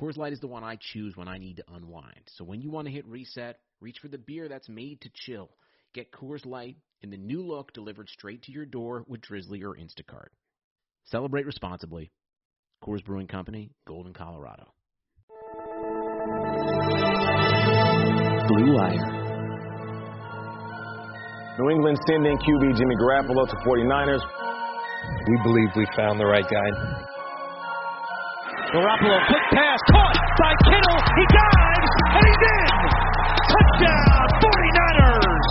Coors Light is the one I choose when I need to unwind. So when you want to hit reset, reach for the beer that's made to chill. Get Coors Light in the new look delivered straight to your door with Drizzly or Instacart. Celebrate responsibly. Coors Brewing Company, Golden, Colorado. Blue Wire. New England sending QB Jimmy Garoppolo to 49ers. We believe we found the right guy. Garoppolo, quick pass, caught by Kittle. He dives, and he's in. Touchdown, 49ers.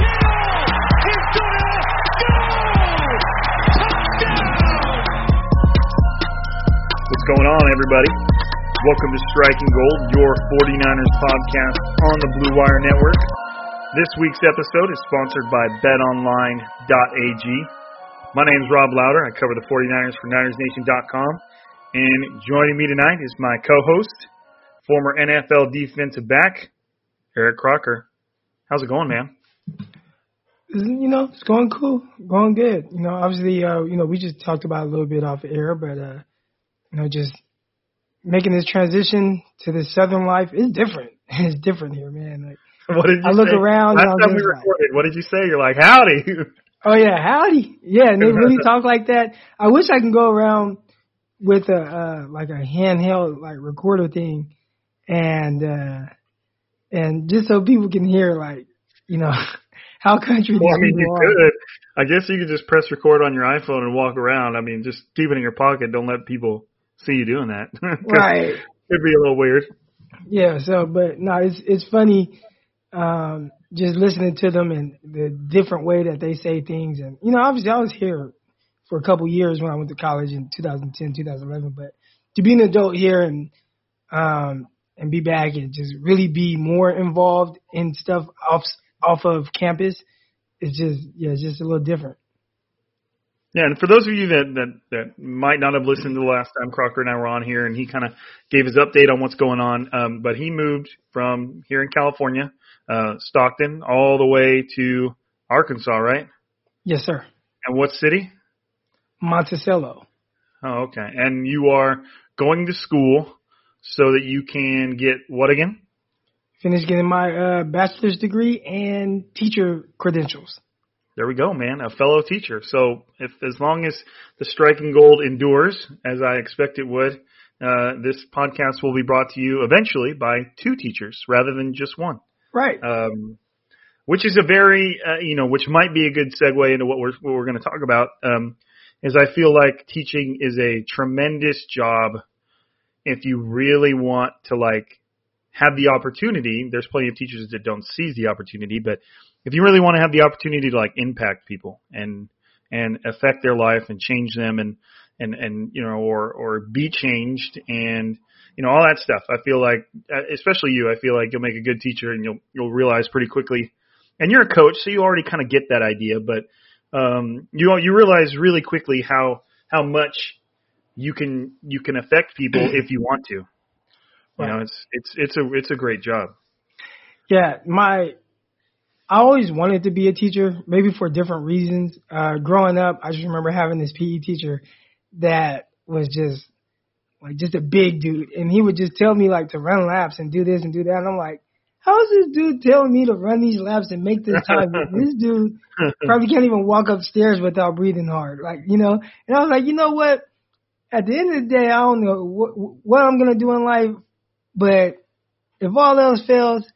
Kittle is gonna go. Touchdown. What's going on, everybody? Welcome to Striking Gold, your 49ers podcast on the Blue Wire Network. This week's episode is sponsored by betonline.ag. My name is Rob Lowder. I cover the 49ers for NinersNation.com. And joining me tonight is my co-host, former NFL defensive back, Eric Crocker. How's it going, man? You know, it's going cool, going good. You know, obviously, uh, you know, we just talked about a little bit off air, but uh, you know, just making this transition to the Southern life is different. It's different here, man. Like, What did you I look say? around Last time we just like- recorded, what did you say? You're like, howdy. Oh yeah, howdy. Yeah, and they really talk like that. I wish I can go around with a uh like a handheld like recorder thing and uh and just so people can hear like, you know, how country Well, I mean, you are. could. I guess you could just press record on your iPhone and walk around. I mean, just keep it in your pocket. Don't let people see you doing that. Right. It'd be a little weird. Yeah, so but no, it's it's funny um just listening to them and the different way that they say things and you know, obviously I was here for a couple years when I went to college in 2010, 2011, but to be an adult here and um and be back and just really be more involved in stuff off off of campus it's just yeah, it's just a little different. Yeah, and for those of you that, that, that might not have listened to the last time Crocker and I were on here, and he kind of gave his update on what's going on, um, but he moved from here in California, uh, Stockton, all the way to Arkansas, right? Yes, sir. And what city? Monticello. Oh, okay. And you are going to school so that you can get what again? Finish getting my uh bachelor's degree and teacher credentials. There we go, man. A fellow teacher. So if as long as the striking gold endures, as I expect it would, uh, this podcast will be brought to you eventually by two teachers rather than just one. Right. Um, which is a very, uh, you know, which might be a good segue into what we're what we're going to talk about. Um, is I feel like teaching is a tremendous job if you really want to like have the opportunity. There's plenty of teachers that don't seize the opportunity, but if you really want to have the opportunity to like impact people and and affect their life and change them and and and you know or or be changed and you know all that stuff i feel like uh, especially you i feel like you'll make a good teacher and you'll you'll realize pretty quickly and you're a coach, so you already kind of get that idea, but um, you you realize really quickly how how much you can you can affect people if you want to. You know, it's it's it's a it's a great job. Yeah, my I always wanted to be a teacher, maybe for different reasons. Uh growing up, I just remember having this PE teacher that was just like just a big dude and he would just tell me like to run laps and do this and do that and I'm like, how is this dude telling me to run these laps and make this time? this dude probably can't even walk upstairs without breathing hard. Like, you know, and I was like, you know what? At the end of the day, I don't know what, what I'm going to do in life, but if all else fails,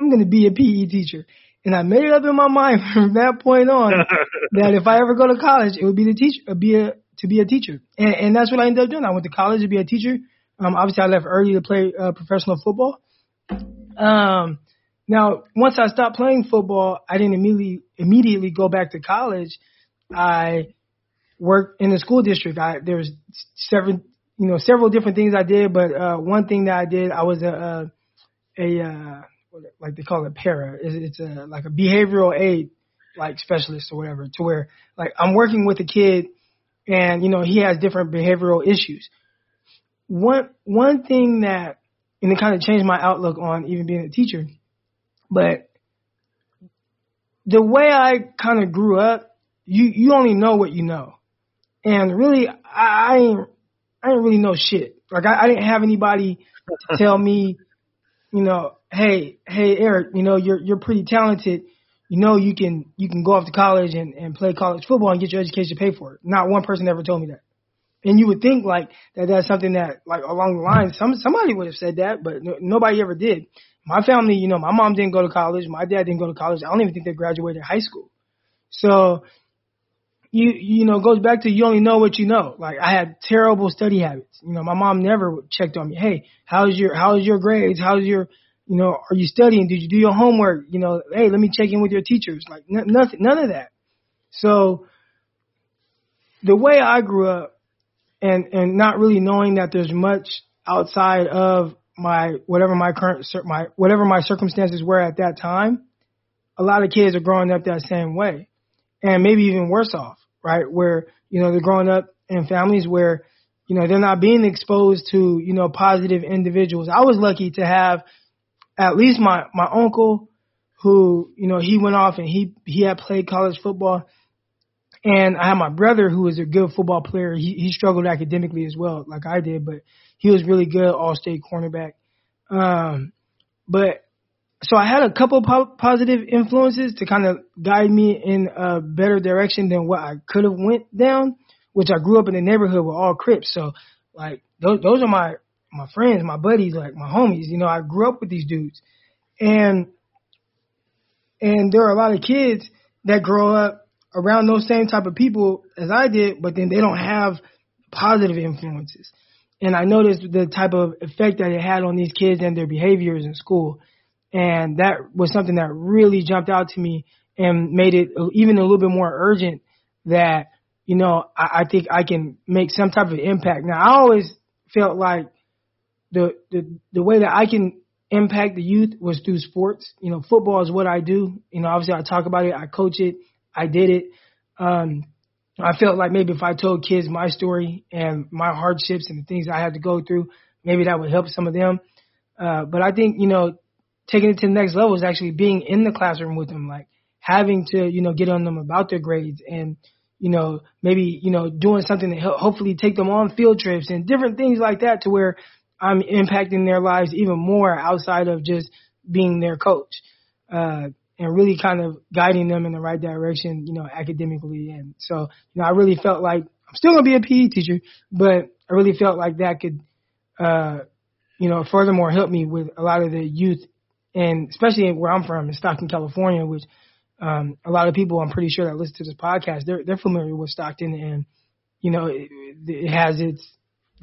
I'm going to be a PE teacher. And I made it up in my mind from that point on that if I ever go to college, it would be the teacher, uh, be a, to be a teacher. And, and that's what I ended up doing. I went to college to be a teacher. Um, obviously I left early to play uh, professional football. Um, now once I stopped playing football, I didn't immediately, immediately go back to college. I worked in the school district. I, there was several, you know, several different things I did, but, uh, one thing that I did, I was a, a, a uh, like they call it para. It's, it's a like a behavioral aid like specialist or whatever. To where like I'm working with a kid, and you know he has different behavioral issues. One one thing that and it kind of changed my outlook on even being a teacher, but the way I kind of grew up, you you only know what you know, and really I, I ain't I didn't really know shit. Like I, I didn't have anybody to tell me, you know, hey, hey Eric, you know, you're you're pretty talented. You know you can you can go off to college and, and play college football and get your education paid for it. Not one person ever told me that. And you would think like that that's something that like along the lines some somebody would have said that, but no, nobody ever did. My family, you know, my mom didn't go to college, my dad didn't go to college. I don't even think they graduated high school. So you you know goes back to you only know what you know. Like I had terrible study habits. You know, my mom never checked on me. Hey, how's your how's your grades? How's your you know, are you studying? Did you do your homework? You know, hey, let me check in with your teachers. Like n- nothing, none of that. So the way I grew up and, and not really knowing that there's much outside of my, whatever my current, my, whatever my circumstances were at that time, a lot of kids are growing up that same way and maybe even worse off, right? Where, you know, they're growing up in families where, you know, they're not being exposed to, you know, positive individuals. I was lucky to have at least my my uncle who you know he went off and he he had played college football. And I had my brother who was a good football player. He he struggled academically as well like I did but he was really good all state cornerback. Um but so I had a couple po- positive influences to kind of guide me in a better direction than what I could have went down which I grew up in a neighborhood with all Crips. So like those those are my my friends, my buddies, like my homies. You know, I grew up with these dudes, and and there are a lot of kids that grow up around those same type of people as I did, but then they don't have positive influences. And I noticed the type of effect that it had on these kids and their behaviors in school, and that was something that really jumped out to me and made it even a little bit more urgent that you know I, I think I can make some type of impact. Now I always felt like the, the the way that I can impact the youth was through sports. You know, football is what I do. You know, obviously I talk about it, I coach it, I did it. Um, I felt like maybe if I told kids my story and my hardships and the things I had to go through, maybe that would help some of them. Uh, but I think you know, taking it to the next level is actually being in the classroom with them, like having to you know get on them about their grades and you know maybe you know doing something to help, hopefully take them on field trips and different things like that to where I'm impacting their lives even more outside of just being their coach, uh, and really kind of guiding them in the right direction, you know, academically. And so, you know, I really felt like I'm still gonna be a PE teacher, but I really felt like that could, uh, you know, furthermore help me with a lot of the youth, and especially where I'm from in Stockton, California, which um, a lot of people I'm pretty sure that listen to this podcast they're they're familiar with Stockton, and you know, it, it has its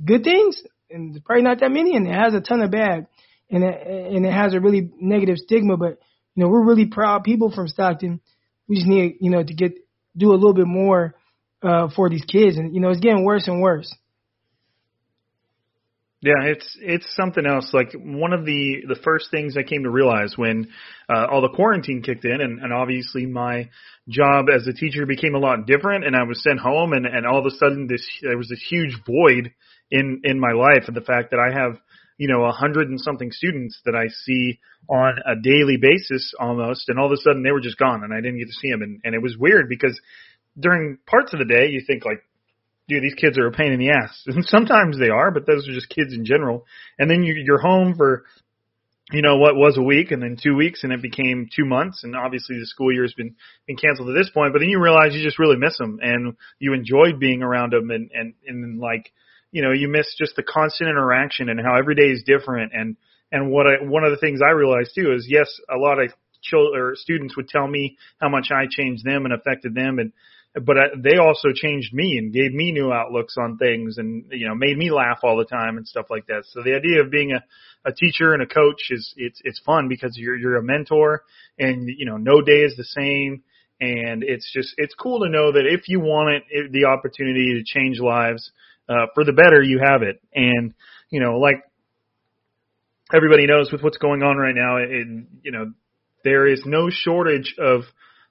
good things and probably not that many, and it has a ton of bad, and it, and it has a really negative stigma. But you know, we're really proud people from Stockton. We just need you know to get do a little bit more uh, for these kids, and you know, it's getting worse and worse. Yeah, it's it's something else. Like one of the the first things I came to realize when uh, all the quarantine kicked in, and, and obviously my job as a teacher became a lot different, and I was sent home, and and all of a sudden this there was this huge void in in my life, and the fact that I have you know a hundred and something students that I see on a daily basis almost, and all of a sudden they were just gone, and I didn't get to see them, and and it was weird because during parts of the day you think like dude, these kids are a pain in the ass. And sometimes they are, but those are just kids in general. And then you, you're home for, you know, what was a week and then two weeks and it became two months. And obviously the school year has been, been canceled at this point, but then you realize you just really miss them and you enjoyed being around them and, and, and like, you know, you miss just the constant interaction and how every day is different. And, and what I, one of the things I realized too is yes, a lot of children or students would tell me how much I changed them and affected them. And, but they also changed me and gave me new outlooks on things and you know made me laugh all the time and stuff like that so the idea of being a a teacher and a coach is it's it's fun because you're you're a mentor and you know no day is the same and it's just it's cool to know that if you want it, the opportunity to change lives uh for the better you have it and you know like everybody knows with what's going on right now and you know there is no shortage of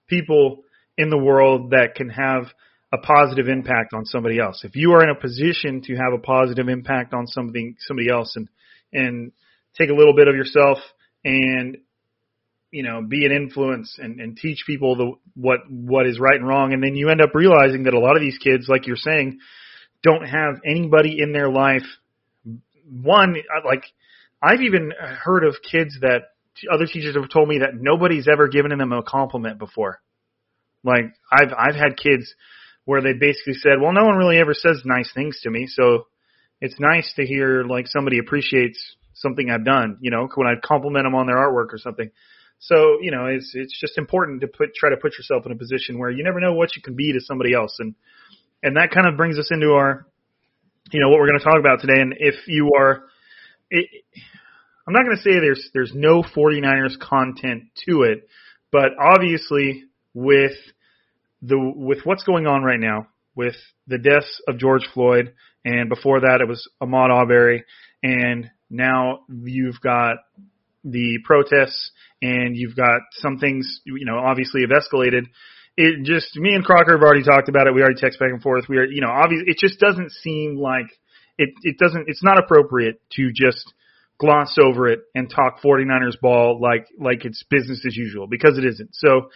people in the world that can have a positive impact on somebody else. If you are in a position to have a positive impact on something somebody else and and take a little bit of yourself and you know be an influence and, and teach people the what what is right and wrong and then you end up realizing that a lot of these kids like you're saying don't have anybody in their life one uh, like I've even heard of kids that other teachers have told me that nobody's ever given them a compliment before like I've I've had kids where they basically said, "Well, no one really ever says nice things to me, so it's nice to hear like somebody appreciates something I've done, you know, when I compliment them on their artwork or something." So, you know, it's it's just important to put try to put yourself in a position where you never know what you can be to somebody else and and that kind of brings us into our you know, what we're going to talk about today and if you are it, I'm not going to say there's there's no 49ers content to it, but obviously with the with what's going on right now with the deaths of George Floyd, and before that it was Ahmaud Arbery, and now you've got the protests, and you've got some things you know obviously have escalated. It just me and Crocker have already talked about it. We already text back and forth. We are you know obviously it just doesn't seem like it it doesn't it's not appropriate to just gloss over it and talk 49ers ball like like it's business as usual because it isn't. So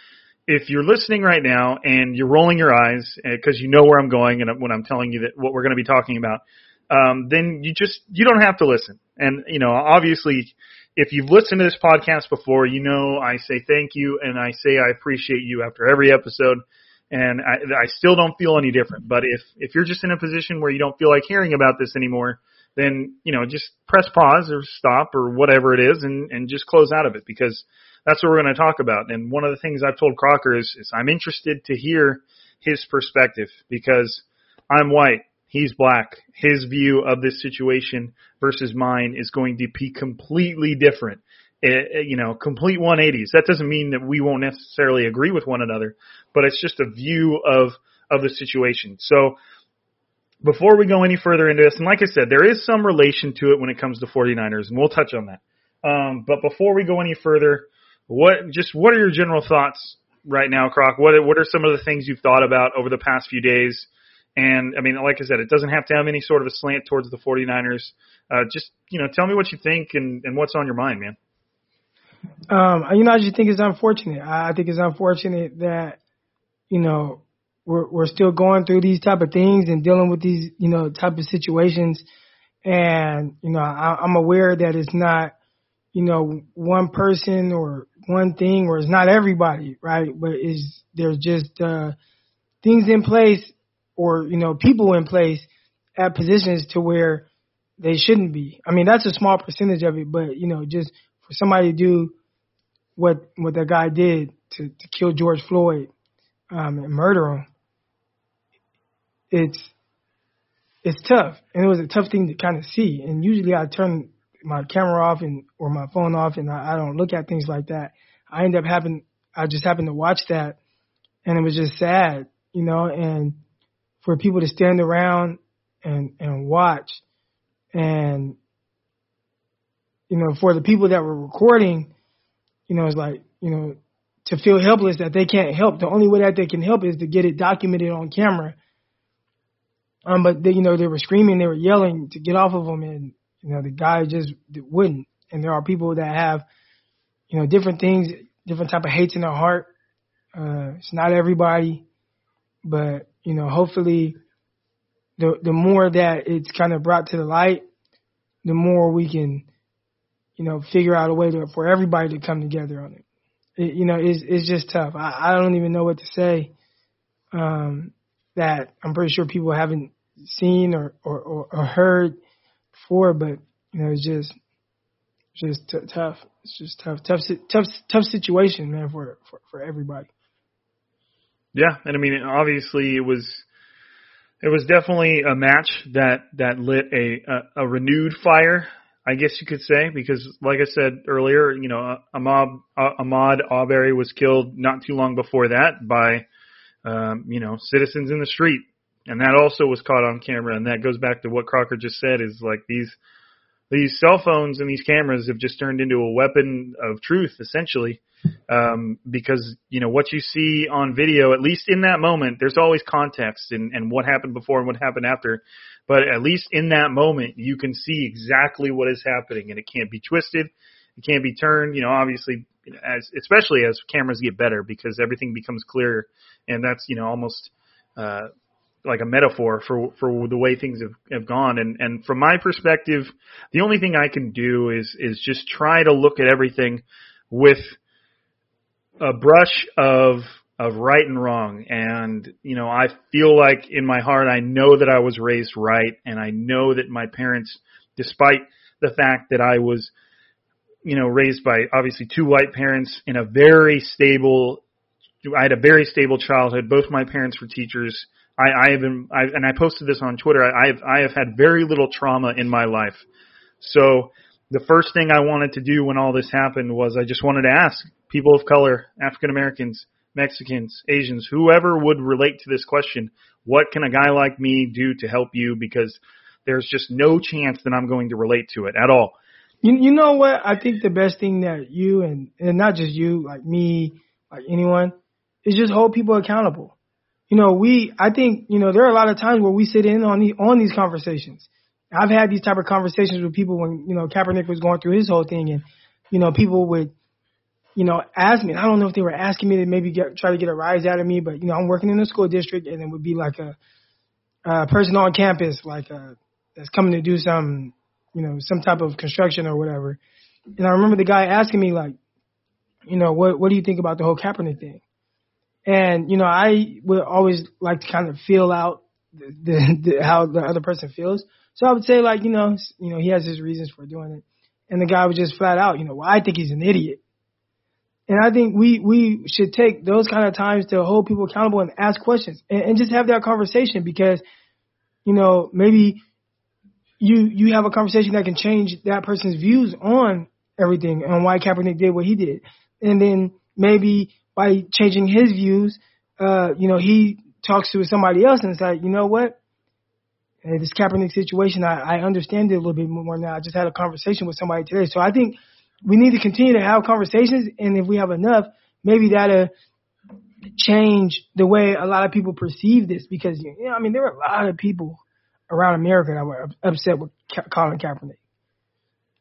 if you're listening right now and you're rolling your eyes because uh, you know where I'm going and when I'm telling you that what we're going to be talking about, um, then you just you don't have to listen. And you know, obviously, if you've listened to this podcast before, you know I say thank you and I say I appreciate you after every episode. And I, I still don't feel any different. But if if you're just in a position where you don't feel like hearing about this anymore, then you know just press pause or stop or whatever it is and and just close out of it because that's what we're going to talk about. And one of the things I've told Crocker is, is I'm interested to hear his perspective because I'm white. He's black. His view of this situation versus mine is going to be completely different. It, eh, eh, you know, complete 180s. That doesn't mean that we won't necessarily agree with one another, but it's just a view of of the situation. So before we go any further into this, and like I said, there is some relation to it when it comes to 49ers, and we'll touch on that. Um, but before we go any further, what just what are your general thoughts right now, Croc? What what are some of the things you've thought about over the past few days? And I mean, like I said, it doesn't have to have any sort of a slant towards the 49ers. Uh, just you know, tell me what you think and, and what's on your mind, man. Um, you know, I just think it's unfortunate. I think it's unfortunate that you know we're we're still going through these type of things and dealing with these you know type of situations. And you know, I, I'm aware that it's not you know one person or one thing or it's not everybody, right? But is there's just uh, things in place or you know people in place at positions to where they shouldn't be. I mean that's a small percentage of it, but you know just for somebody to do what what that guy did to to kill George Floyd um, and murder him, it's it's tough, and it was a tough thing to kind of see. And usually I turn my camera off and or my phone off and I, I don't look at things like that. I end up having I just happened to watch that and it was just sad, you know, and for people to stand around and and watch and you know, for the people that were recording, you know, it's like, you know, to feel helpless that they can't help. The only way that they can help is to get it documented on camera. Um, but they, you know, they were screaming, they were yelling to get off of them, and you know, the guy just wouldn't. And there are people that have, you know, different things, different type of hates in their heart. Uh, it's not everybody, but you know, hopefully, the the more that it's kind of brought to the light, the more we can, you know, figure out a way to, for everybody to come together on it. it you know, it's it's just tough. I, I don't even know what to say. Um, that I'm pretty sure people haven't seen or or, or, or heard before, but you know, it's just just t- tough. It's just tough, tough, tough, tough situation, man, for for for everybody. Yeah, and I mean, obviously, it was it was definitely a match that that lit a a, a renewed fire, I guess you could say, because like I said earlier, you know, Ahmaud Ahmaud Arbery was killed not too long before that by um, you know citizens in the street, and that also was caught on camera, and that goes back to what Crocker just said is like these these cell phones and these cameras have just turned into a weapon of truth essentially um, because you know what you see on video at least in that moment there's always context and, and what happened before and what happened after. But at least in that moment you can see exactly what is happening and it can't be twisted. It can't be turned. You know obviously as especially as cameras get better because everything becomes clearer and that's you know almost uh, like a metaphor for for the way things have, have gone. And and from my perspective the only thing I can do is is just try to look at everything with a brush of of right and wrong. And you know I feel like in my heart I know that I was raised right. And I know that my parents despite the fact that I was you know raised by obviously two white parents in a very stable I had a very stable childhood. Both my parents were teachers I, I have been, I, and I posted this on Twitter. I, I have, I have had very little trauma in my life. So the first thing I wanted to do when all this happened was I just wanted to ask people of color, African Americans, Mexicans, Asians, whoever would relate to this question, what can a guy like me do to help you? Because there's just no chance that I'm going to relate to it at all. You, you know what? I think the best thing that you and, and not just you, like me, like anyone, is just hold people accountable you know, we, I think, you know, there are a lot of times where we sit in on the, on these conversations. I've had these type of conversations with people when, you know, Kaepernick was going through his whole thing and, you know, people would, you know, ask me, I don't know if they were asking me to maybe get, try to get a rise out of me, but, you know, I'm working in a school district and it would be like a, a person on campus, like, a, that's coming to do some, you know, some type of construction or whatever. And I remember the guy asking me like, you know, what, what do you think about the whole Kaepernick thing? And, you know, I would always like to kind of feel out the, the, the, how the other person feels. So I would say like, you know, you know, he has his reasons for doing it. And the guy was just flat out, you know, well, I think he's an idiot. And I think we, we should take those kind of times to hold people accountable and ask questions and, and just have that conversation because, you know, maybe you, you have a conversation that can change that person's views on everything and why Kaepernick did what he did. And then maybe by changing his views, uh, you know, he talks to somebody else and it's like, you know what? Hey, this Kaepernick situation, I, I understand it a little bit more now. I just had a conversation with somebody today. So I think we need to continue to have conversations. And if we have enough, maybe that'll change the way a lot of people perceive this because, you know, I mean, there are a lot of people around America that were upset with Colin Kaepernick.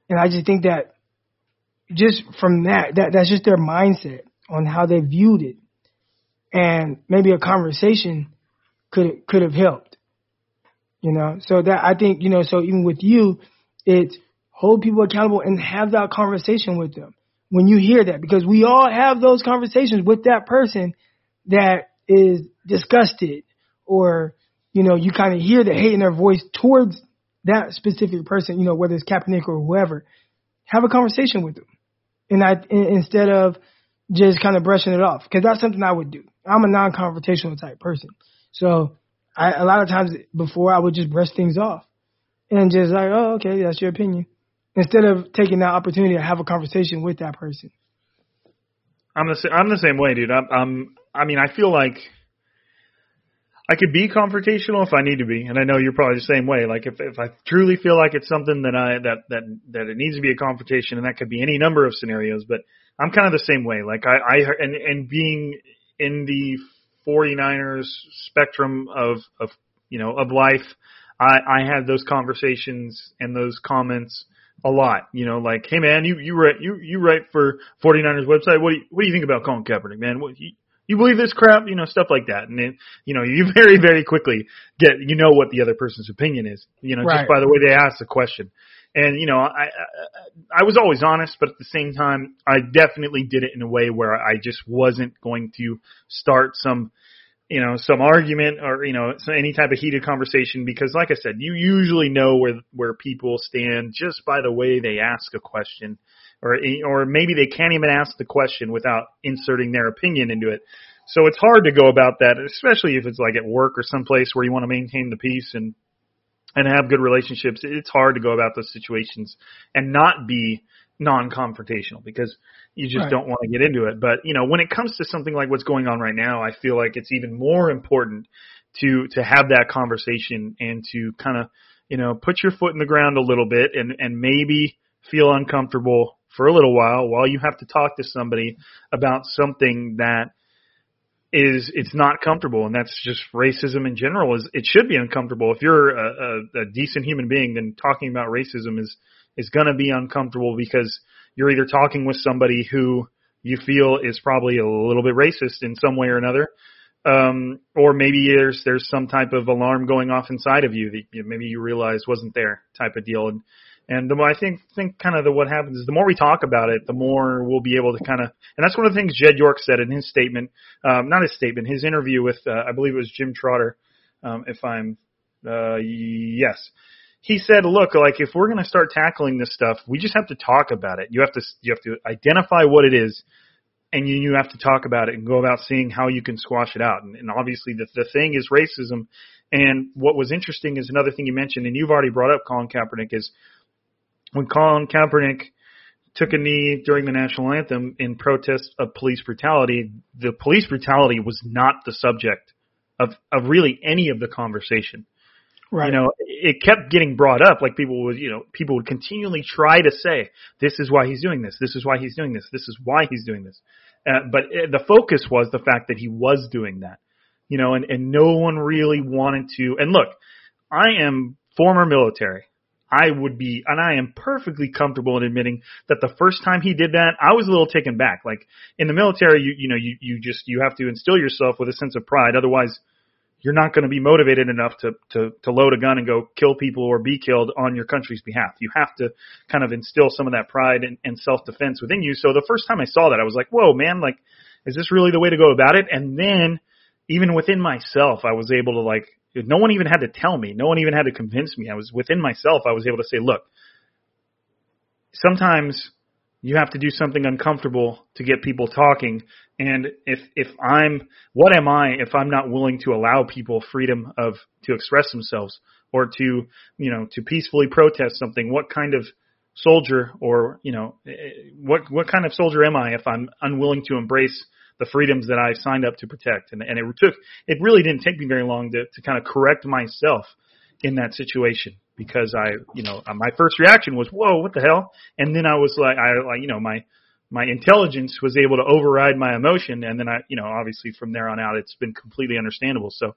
And I just think that just from that, that that's just their mindset on how they viewed it. And maybe a conversation could could have helped. You know, so that I think, you know, so even with you, it's hold people accountable and have that conversation with them when you hear that because we all have those conversations with that person that is disgusted or you know you kind of hear the hate in their voice towards that specific person you know whether it's Kaepernick or whoever have a conversation with them and I instead of just kind of brushing it off because that's something I would do. I'm a non-confrontational type person, so I, a lot of times before I would just brush things off and just like, oh, okay, that's your opinion, instead of taking that opportunity to have a conversation with that person. I'm the I'm the same way, dude. I'm, I'm I mean, I feel like I could be confrontational if I need to be, and I know you're probably the same way. Like if if I truly feel like it's something that I that that that it needs to be a confrontation, and that could be any number of scenarios. But I'm kind of the same way. Like I I and and being in the 49ers spectrum of of you know of life, I I had those conversations and those comments a lot. You know, like, hey man, you you write you you write for 49ers website. What do you, what do you think about Colin Kaepernick, man? What you, you believe this crap? You know, stuff like that. And then, you know, you very very quickly get you know what the other person's opinion is. You know, Right. just by the way they ask the question. And you know, I, I I was always honest, but at the same time, I definitely did it in a way where I just wasn't going to start some you know some argument or you know any type of heated conversation because like i said you usually know where where people stand just by the way they ask a question or or maybe they can't even ask the question without inserting their opinion into it. So it's hard to go about that especially if it's like at work or someplace where you want to maintain the peace and and have good relationships it's hard to go about those situations and not be non-confrontational because you just Right. don't want to get into it. But you know, when it comes to something like what's going on right now, I feel like it's even more important to to have that conversation and to kind of you know put your foot in the ground a little bit and and maybe feel uncomfortable for a little while while you have to talk to somebody about something that is it's not comfortable and that's just racism in general is it should be uncomfortable. If you're a, a, a decent human being then talking about racism is is going to be uncomfortable because you're either talking with somebody who you feel is probably a little bit racist in some way or another um or maybe there's there's some type of alarm going off inside of you that you- maybe you realize wasn't there type of deal. And and the more I think think kind of the what happens is the more we talk about it, the more we'll be able to kind of and that's one of the things Jed York said in his statement, um, not his statement, his interview with uh, I believe it was Jim Trotter, um, if I'm uh, yes. He said, "Look, like if we're going to start tackling this stuff, we just have to talk about it. You have to you have to identify what it is, and you you have to talk about it and go about seeing how you can squash it out. And, and obviously, the the thing is racism. And what was interesting is another thing you mentioned, and you've already brought up Colin Kaepernick is when Colin Kaepernick took a knee during the national anthem in protest of police brutality, the police brutality was not the subject of of really any of the conversation. Right. You know, it kept getting brought up. Like people would, you know, people would continually try to say, "This is why he's doing this. This is why he's doing this. This is why he's doing this." Uh, but uh, the focus was the fact that he was doing that. You know, and and no one really wanted to. And look, I am former military. I would be, and I am perfectly comfortable in admitting that the first time he did that, I was a little taken back. Like in the military, you you know, you you just you have to instill yourself with a sense of pride. Otherwise, you're not going to be motivated enough to, to, to load a gun and go kill people or be killed on your country's behalf. You have to kind of instill some of that pride and, and self defense within you. So the first time I saw that, I was like, whoa, man, like, is this really the way to go about it? And then even within myself, I was able to like, no one even had to tell me. No one even had to convince me. I was within myself. I was able to say, look, sometimes you have to do something uncomfortable to get people talking and if if i'm what am i if i'm not willing to allow people freedom of to express themselves or to you know to peacefully protest something what kind of soldier or you know eh, what what kind of soldier am i if i'm unwilling to embrace the freedoms that i signed up to protect and and it took it really didn't take me very long to to kind of correct myself in that situation because I, you know, uh, my first reaction was, "Whoa, what the hell?" And then I was like, I, like, you know, my my intelligence was able to override my emotion, and then I, you know, obviously from there on out, it's been completely understandable. So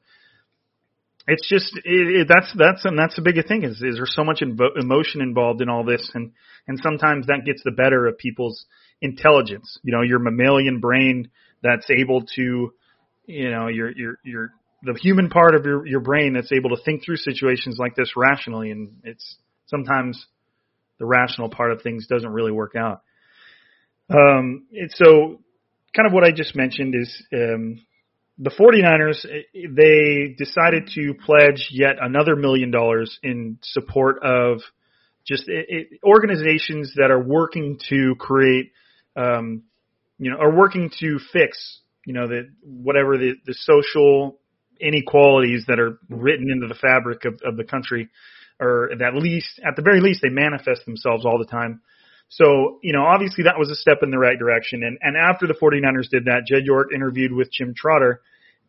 it's just it, it, that's that's and that's the biggest thing is is there's so much invo- emotion involved in all this, and and sometimes that gets the better of people's intelligence. You know, your mammalian brain that's able to, you know, your your your the human part of your your brain that's able to think through situations like this rationally, and it's sometimes the rational part of things doesn't really work out. Um, it's so kind of what I just mentioned is um, the 49ers eh, they decided to pledge yet another million dollars in support of just it, it, organizations that are working to create um, you know are working to fix you know the whatever the the social inequalities that are written into the fabric of, of the country or at least at the very least they manifest themselves all the time so, you know, obviously that was a step in the right direction. And, and after the 49ers did that, Jed York interviewed with Jim Trotter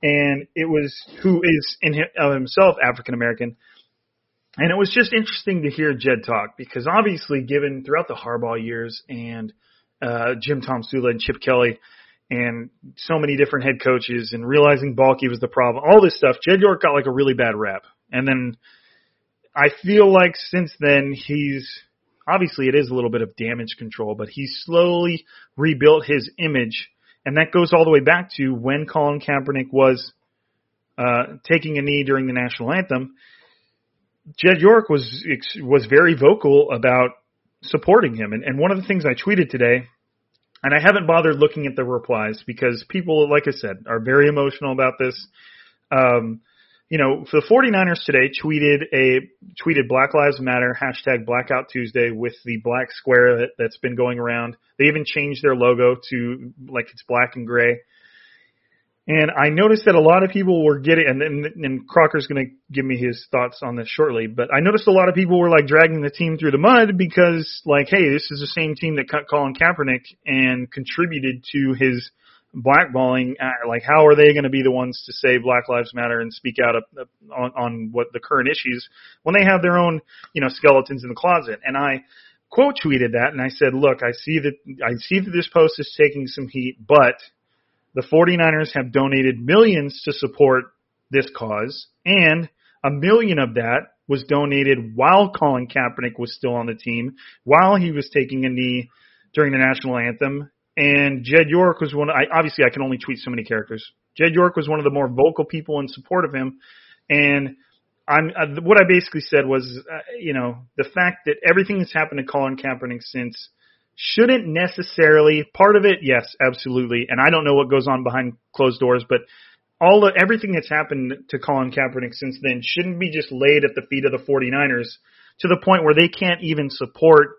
and it was who is in of himself African American. And it was just interesting to hear Jed talk because obviously, given throughout the Harbaugh years and uh, Jim Tomsula and Chip Kelly and so many different head coaches and realizing Baalke was the problem, all this stuff, Jed York got like a really bad rap. And then I feel like since then he's obviously it is a little bit of damage control, but he's slowly rebuilt his image. And that goes all the way back to when Colin Kaepernick was uh, taking a knee during the national anthem. Jed York was was very vocal about supporting him, and, and one of the things I tweeted today, and I haven't bothered looking at the replies because people, like I said, are very emotional about this. Um, you know, the 49ers today tweeted a tweeted Black Lives Matter hashtag Blackout Tuesday with the black square that, that's been going around. They even changed their logo to like it's black and gray. And I noticed that a lot of people were getting, and, and, and Crocker's going to give me his thoughts on this shortly, but I noticed a lot of people were like dragging the team through the mud because, like, hey, this is the same team that cut Colin Kaepernick and contributed to his blackballing. Uh, like, how are they going to be the ones to say Black Lives Matter and speak out on, on what the current issues when they have their own, you know, skeletons in the closet? And I quote tweeted that and I said, look, I see that I see that this post is taking some heat, but the 49ers have donated millions to support this cause, and a million of that was donated while Colin Kaepernick was still on the team, while he was taking a knee during the national anthem. And Jed York was one. I obviously I can only tweet so many characters. Jed York was one of the more vocal people in support of him, and I'm uh, what I basically said was, uh, you know, the fact that everything that's happened to Colin Kaepernick since shouldn't necessarily part of it yes absolutely and i don't know what goes on behind closed doors but all the everything that's happened to Colin Kaepernick since then shouldn't be just laid at the feet of the 49ers to the point where they can't even support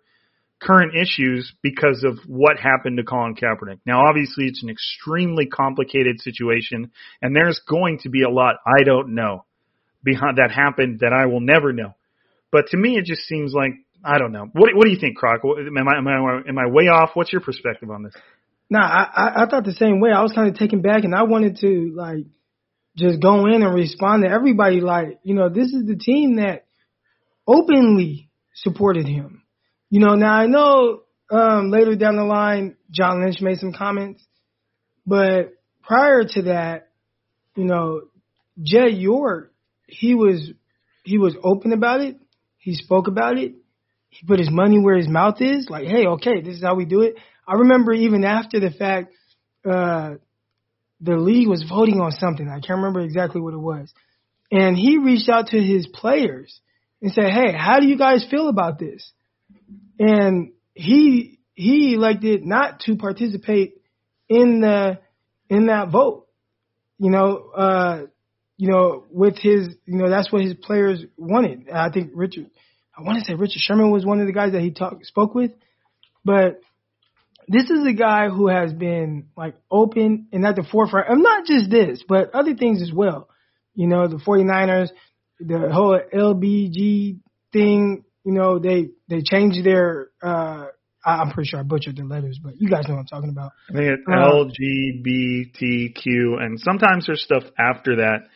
current issues because of what happened to Colin Kaepernick. Now obviously it's an extremely complicated situation and there's going to be a lot I don't know behind that happened that I will never know. But to me it just seems like I don't know. What What do you think, Croc? Am I am I am I way off? What's your perspective on this? No, I I, I thought the same way. I was kind of taken back, and I wanted to like just go in and respond to everybody. Like, you know, this is the team that openly supported him. You know, now I know um, later down the line, John Lynch made some comments, but prior to that, you know, Jed York, he was he was open about it. He spoke about it he put his money where his mouth is. Like, hey, okay, this is how we do it. I remember even after the fact, uh, the league was voting on something. I can't remember exactly what it was. And he reached out to his players and said, Hey, how do you guys feel about this? And he, he elected not to participate in the, in that vote. You know, uh, you know, with his, you know, that's what his players wanted. I think Richard, I want to say Richard Sherman was one of the guys that he talked spoke with, but this is a guy who has been like open and at the forefront of not just this, but other things as well. You know, the 49ers, the whole LBG thing, you know, they, they changed their, uh, I'm pretty sure I butchered the letters, but you guys know what I'm talking about. I think it's uh, LGBTQ, and sometimes there's stuff after that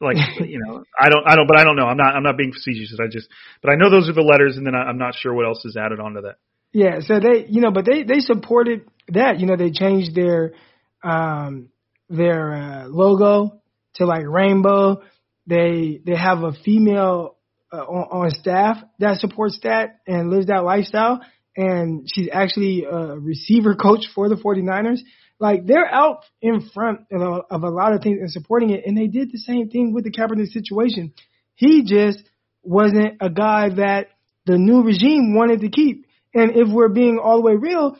like you know i don't i don't but i don't know. I'm not i'm not being facetious. I just but i know those are the letters and then I, i'm not sure what else is added onto that. Yeah so they you know but they they supported that. You know they changed their um their uh, logo to like rainbow. They they have a female uh, on, on staff that supports that and lives that lifestyle. And she's actually a receiver coach for the 49ers like they're out in front of a, lot of things and supporting it, and they did the same thing with the Kaepernick situation. He just wasn't a guy that the new regime wanted to keep. And if we're being all the way real,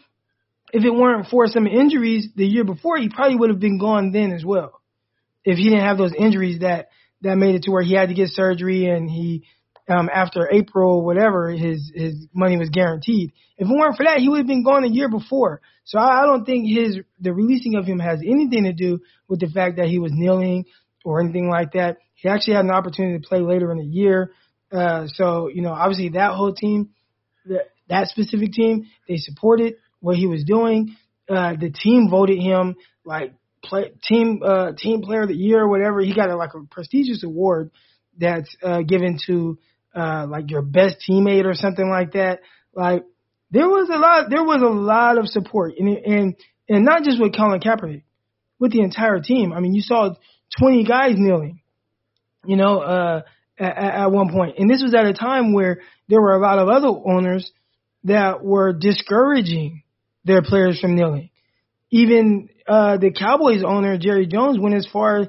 if it weren't for some injuries the year before, he probably would have been gone then as well. If he didn't have those injuries that that made it to where he had to get surgery and he um, after April, whatever, his his money was guaranteed. If it weren't for that, he would have been gone a year before. So I, I don't think his the releasing of him has anything to do with the fact that he was kneeling or anything like that. He actually had an opportunity to play later in the year. Uh, so you know, obviously that whole team, that that specific team, they supported what he was doing. Uh, the team voted him like play team uh team player of the year or whatever. He got a, like a prestigious award that's uh given to uh like your best teammate or something like that. Like there was a lot there was a lot of support and and and not just with Colin Kaepernick, with the entire team. I mean, you saw 20 guys kneeling, you know, uh at, at one point. And this was at a time where there were a lot of other owners that were discouraging their players from kneeling. Even uh, the Cowboys owner, Jerry Jones, went as far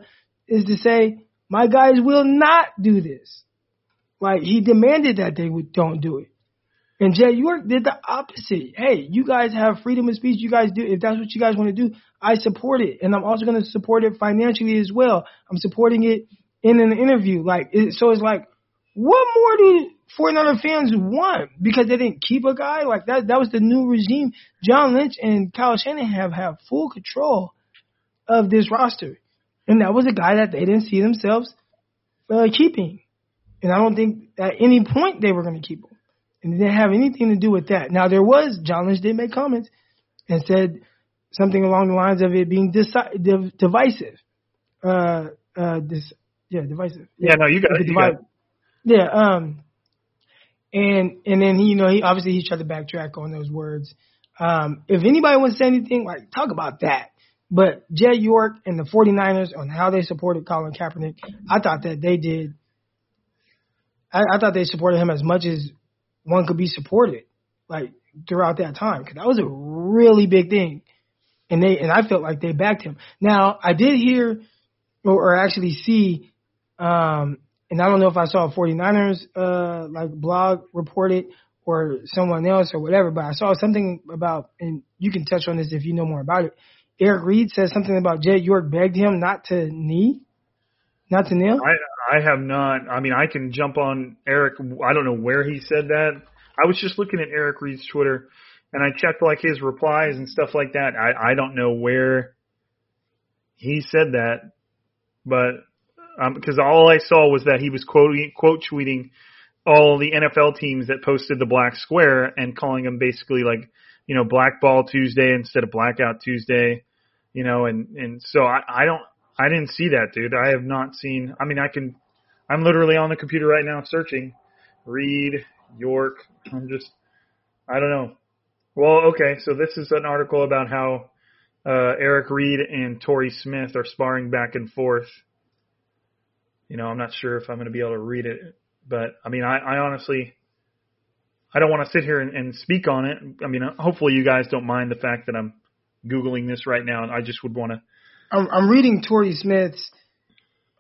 as to say, my guys will not do this. Like he demanded that they would, don't do it. And Jed York did the opposite. Hey, you guys have freedom of speech. You guys do. If that's what you guys want to do, I support it. And I'm also going to support it financially as well. I'm supporting it in an interview. Like, it, so it's like, what more do 49er fans want? Because they didn't keep a guy like that. That was the new regime. John Lynch and Kyle Shanahan have have full control of this roster, and that was a guy that they didn't see themselves uh, keeping. And I don't think at any point they were going to keep him. And it didn't have anything to do with that. Now there was John Lynch did make comments and said something along the lines of it being disi- div- divisive. Uh, uh, this yeah, divisive. Yeah, no, you got it. You got it. Yeah, um, and and then he, you know, he obviously he tried to backtrack on those words. Um, if anybody wants to say anything, like talk about that. But Jed York and the 49ers on how they supported Colin Kaepernick, I thought that they did. I, I thought they supported him as much as one could be supported, like throughout that time, because that was a really big thing, and they and I felt like they backed him. Now I did hear, or, or actually see, um, and I don't know if I saw a 49ers uh like blog reported or someone else or whatever, but I saw something about, and you can touch on this if you know more about it. Eric Reid says something about Jed York begged him not to knee, not to kneel. I I have not. I mean, I can jump on Eric. I don't know where he said that. I was just looking at Eric Reid's Twitter, and I checked like his replies and stuff like that. I I don't know where he said that, but because um, all I saw was that he was quoting quote tweeting all the NFL teams that posted the black square and calling them basically like you know blackball Tuesday instead of blackout Tuesday, you know, and and so I I don't I didn't see that dude. I have not seen. I mean I can I'm literally on the computer right now searching Reid York. I'm just I don't know. Well, okay, so this is an article about how uh, Eric Reid and Torrey Smith are sparring back and forth you know, I'm not sure if I'm going to be able to read it, but I mean, I, I honestly, I don't want to sit here and, and speak on it. I mean, hopefully you guys don't mind the fact that I'm googling this right now, and I just would want to. I'm, I'm reading Torrey Smith's.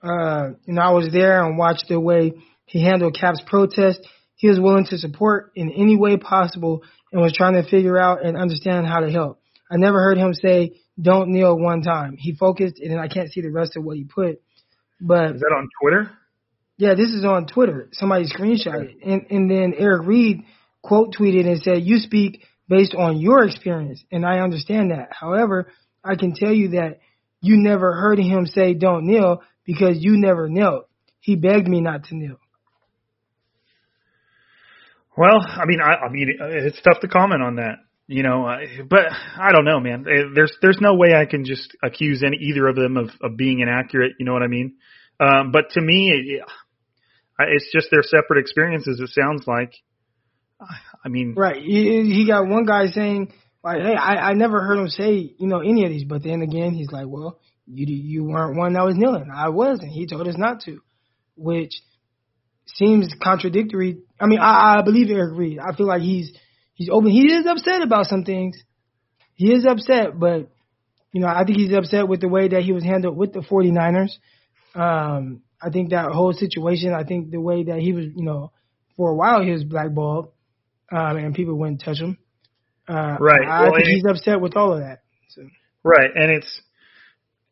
Uh, you know, I was there and watched the way he handled Cap's protest. He was willing to support in any way possible and was trying to figure out and understand how to help. I never heard him say, don't kneel one time. He focused, and I can't see the rest of what he put. But is that on Twitter? Yeah, this is on Twitter. Somebody screenshot it, and and then Eric Reid quote tweeted and said, "You speak based on your experience, and I understand that. However, I can tell you that you never heard him say don't kneel because you never knelt. He begged me not to kneel." Well, I mean, I, I mean, it's tough to comment on that you know, but I don't know, man. There's there's no way I can just accuse any either of them of, of being inaccurate. You know what I mean? Um, but to me, it, it's just their separate experiences. It sounds like. I mean, right? He, he got one guy saying like, "Hey, I, I never heard him say you know any of these," but then again, he's like, "Well, you you weren't one that was kneeling. I was, and he told us not to," which seems contradictory. I mean, I, I believe Eric Reid. I feel like he's he's open. He is upset about some things. He is upset, but you know, I think he's upset with the way that he was handled with the 49ers. Um, I think that whole situation, I think the way that he was, you know, for a while he was blackballed, um, and people wouldn't touch him. Uh, right. I, well, think he's upset with all of that. So. Right, and it's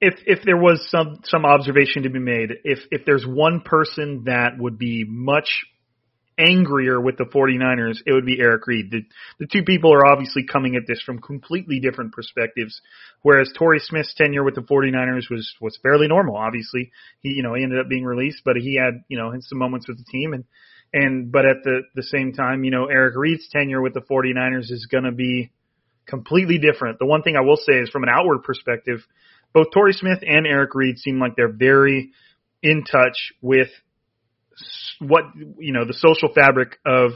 if if there was some some observation to be made, if if there's one person that would be much angrier with the 49ers, it would be Eric Reid. The, the two people are obviously coming at this from completely different perspectives. Whereas Torrey Smith's tenure with the 49ers was, was fairly normal. Obviously, he, you know, he ended up being released, but he had, you know, some moments with the team and, and, but at the, the same time, you know, Eric Reid's tenure with the 49ers is going to be completely different. The one thing I will say is from an outward perspective, both Torrey Smith and Eric Reid seem like they're very in touch with what you know the social fabric of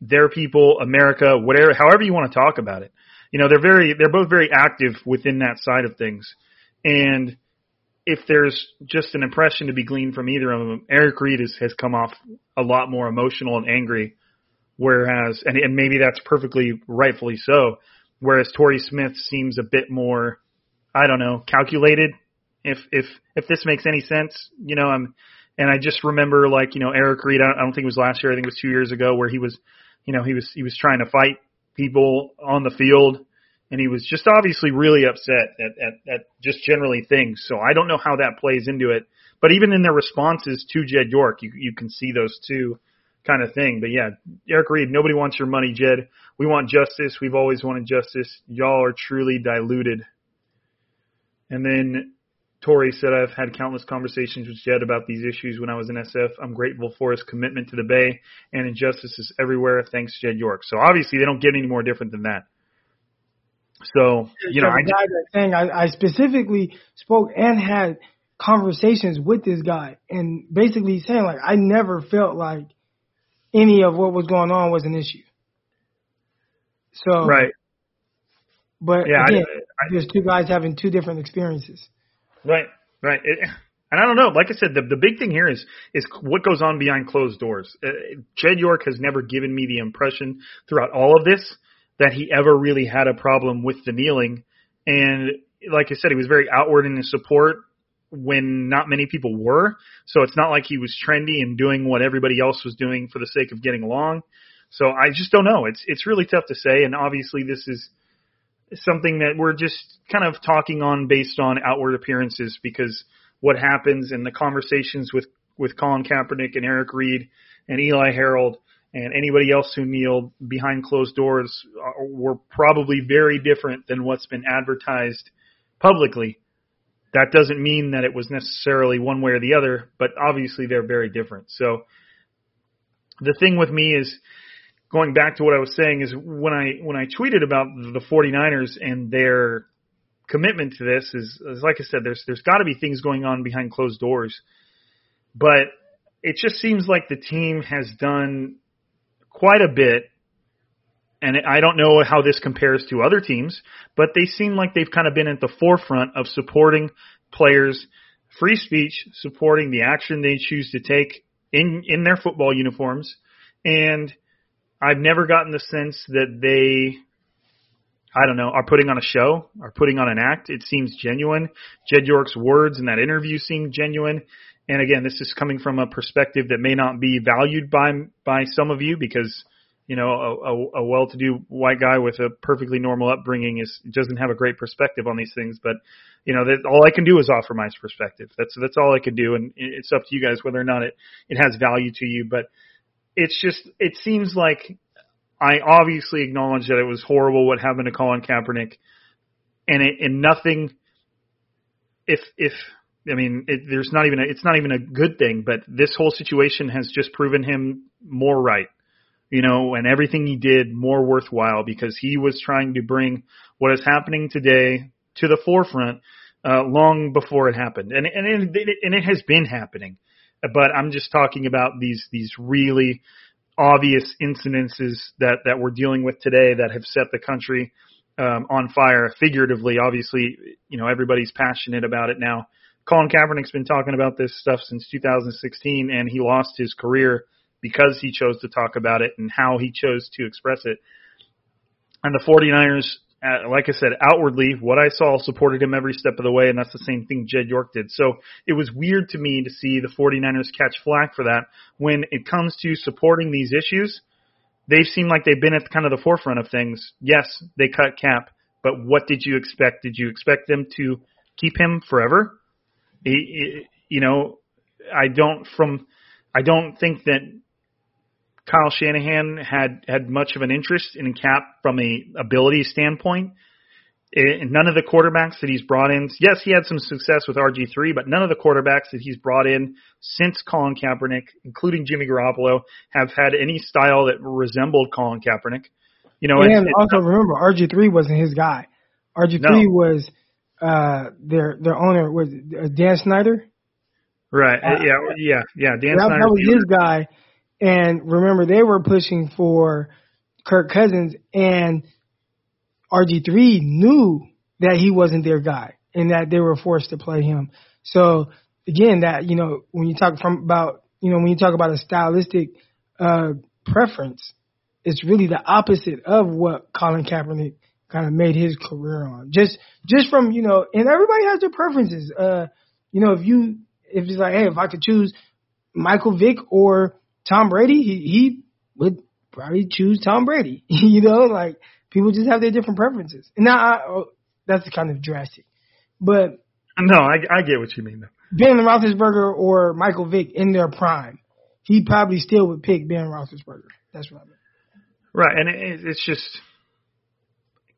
their people, America, whatever, however you want to talk about it. You know, they're very, they're both very active within that side of things. And if there's just an impression to be gleaned from either of them, Eric Reid has, has come off a lot more emotional and angry, whereas, and, and maybe that's perfectly rightfully so, whereas Torrey Smith seems a bit more, I don't know, calculated. If if if this makes any sense, you know, I'm, and I just remember like you know Eric Reid. I don't think it was last year. I think it was two years ago where he was you know, he was he was trying to fight people on the field, and he was just obviously really upset at, at, at just generally things. So I don't know how that plays into it. But even in their responses to Jed York, you you can see those two kind of thing. But yeah, Eric Reid, nobody wants your money, Jed. We want justice. We've always wanted justice. Y'all are truly diluted. And then Torrey said, I've had countless conversations with Jed about these issues when I was in SF. I'm grateful for his commitment to the Bay and injustices everywhere. Thanks, Jed York. So obviously they don't get any more different than that. So, you know, I, guy I, I specifically spoke and had conversations with this guy and basically saying like I never felt like any of what was going on was an issue. So right, but yeah, again, I, I, there's two guys having two different experiences. Right, right. It, and I don't know. Like I said, the the big thing here is is what goes on behind closed doors. Uh, Jed York has never given me the impression throughout all of this that he ever really had a problem with the kneeling. And like I said, he was very outward in his support when not many people were. So it's not like he was trendy and doing what everybody else was doing for the sake of getting along. So I just don't know. It's it's really tough to say. And obviously, this is something that we're just kind of talking on based on outward appearances because what happens in the conversations with with Colin Kaepernick and Eric Reid and Eli Harold and anybody else who kneeled behind closed doors uh, were probably very different than what's been advertised publicly. That doesn't mean that it was necessarily one way or the other, but obviously they're very different. So the thing with me is going back to what I was saying is when I when I tweeted about the 49ers and their commitment to this is, is like I said there's there's got to be things going on behind closed doors. But it just seems like the team has done quite a bit and I don't know how this compares to other teams, but they seem like they've kind of been at the forefront of supporting players, free speech, supporting the action they choose to take in in their football uniforms, and I've never gotten the sense that they, I don't know, are putting on a show, are putting on an act. It seems genuine. Jed York's words in that interview seem genuine. And again, this is coming from a perspective that may not be valued by by some of you because you know a, a, a well-to-do white guy with a perfectly normal upbringing is doesn't have a great perspective on these things. But you know that all I can do is offer my perspective. That's that's all I can do, and it's up to you guys whether or not it it has value to you. But it's just it seems like I obviously acknowledge that it was horrible what happened to Colin Kaepernick, and it, and nothing. If if I mean, it, there's not even a, it's not even a good thing, but this whole situation has just proven him more right, you know, and everything he did more worthwhile because he was trying to bring what is happening today to the forefront uh, long before it happened, and and it, and it has been happening but I'm just talking about these these really obvious incidences that that we're dealing with today that have set the country um, on fire. Figuratively, obviously, you know everybody's passionate about it now. Colin Kaepernick's been talking about this stuff since 2016, and he lost his career because he chose to talk about it and how he chose to express it. And the 49ers uh, like I said, outwardly, what I saw supported him every step of the way, and that's the same thing Jed York did. So it was weird to me to see the 49ers catch flack for that when it comes to supporting these issues. They've seemed like they've been at kind of the forefront of things. Yes, they cut cap, but what did you expect? Did you expect them to keep him forever? You know, I don't from I don't think that Kyle Shanahan had had much of an interest in Cap from a ability standpoint. Eh, it, none of the quarterbacks that he's brought in, yes, he had some success with RG3, but none of the quarterbacks that he's brought in since Colin Kaepernick, including Jimmy Garoppolo, have had any style that resembled Colin Kaepernick. You know, and also remember RG3 wasn't his guy. RG3 no. was uh, their their owner was uh, Dan Snyder. Right. Uh, yeah. Yeah. Yeah. Dan that, Snyder. That was his guy. And remember, they were pushing for Kirk Cousins, and RG3 knew that he wasn't their guy, and that they were forced to play him. So again, that you know, when you talk from about you know when you talk about a stylistic uh, preference, it's really the opposite of what Colin Kaepernick kind of made his career on. Just just from you know, and everybody has their preferences. Uh, you know, if you if it's like, hey, if I could choose Michael Vick or Tom Brady, he he would probably choose Tom Brady. you know, like people just have their different preferences. And now, I, oh, that's kind of drastic, but no, I I get what you mean. Though. Ben Roethlisberger or Michael Vick in their prime, he probably still would pick Ben Roethlisberger. That's what I mean. Right, and it, it's just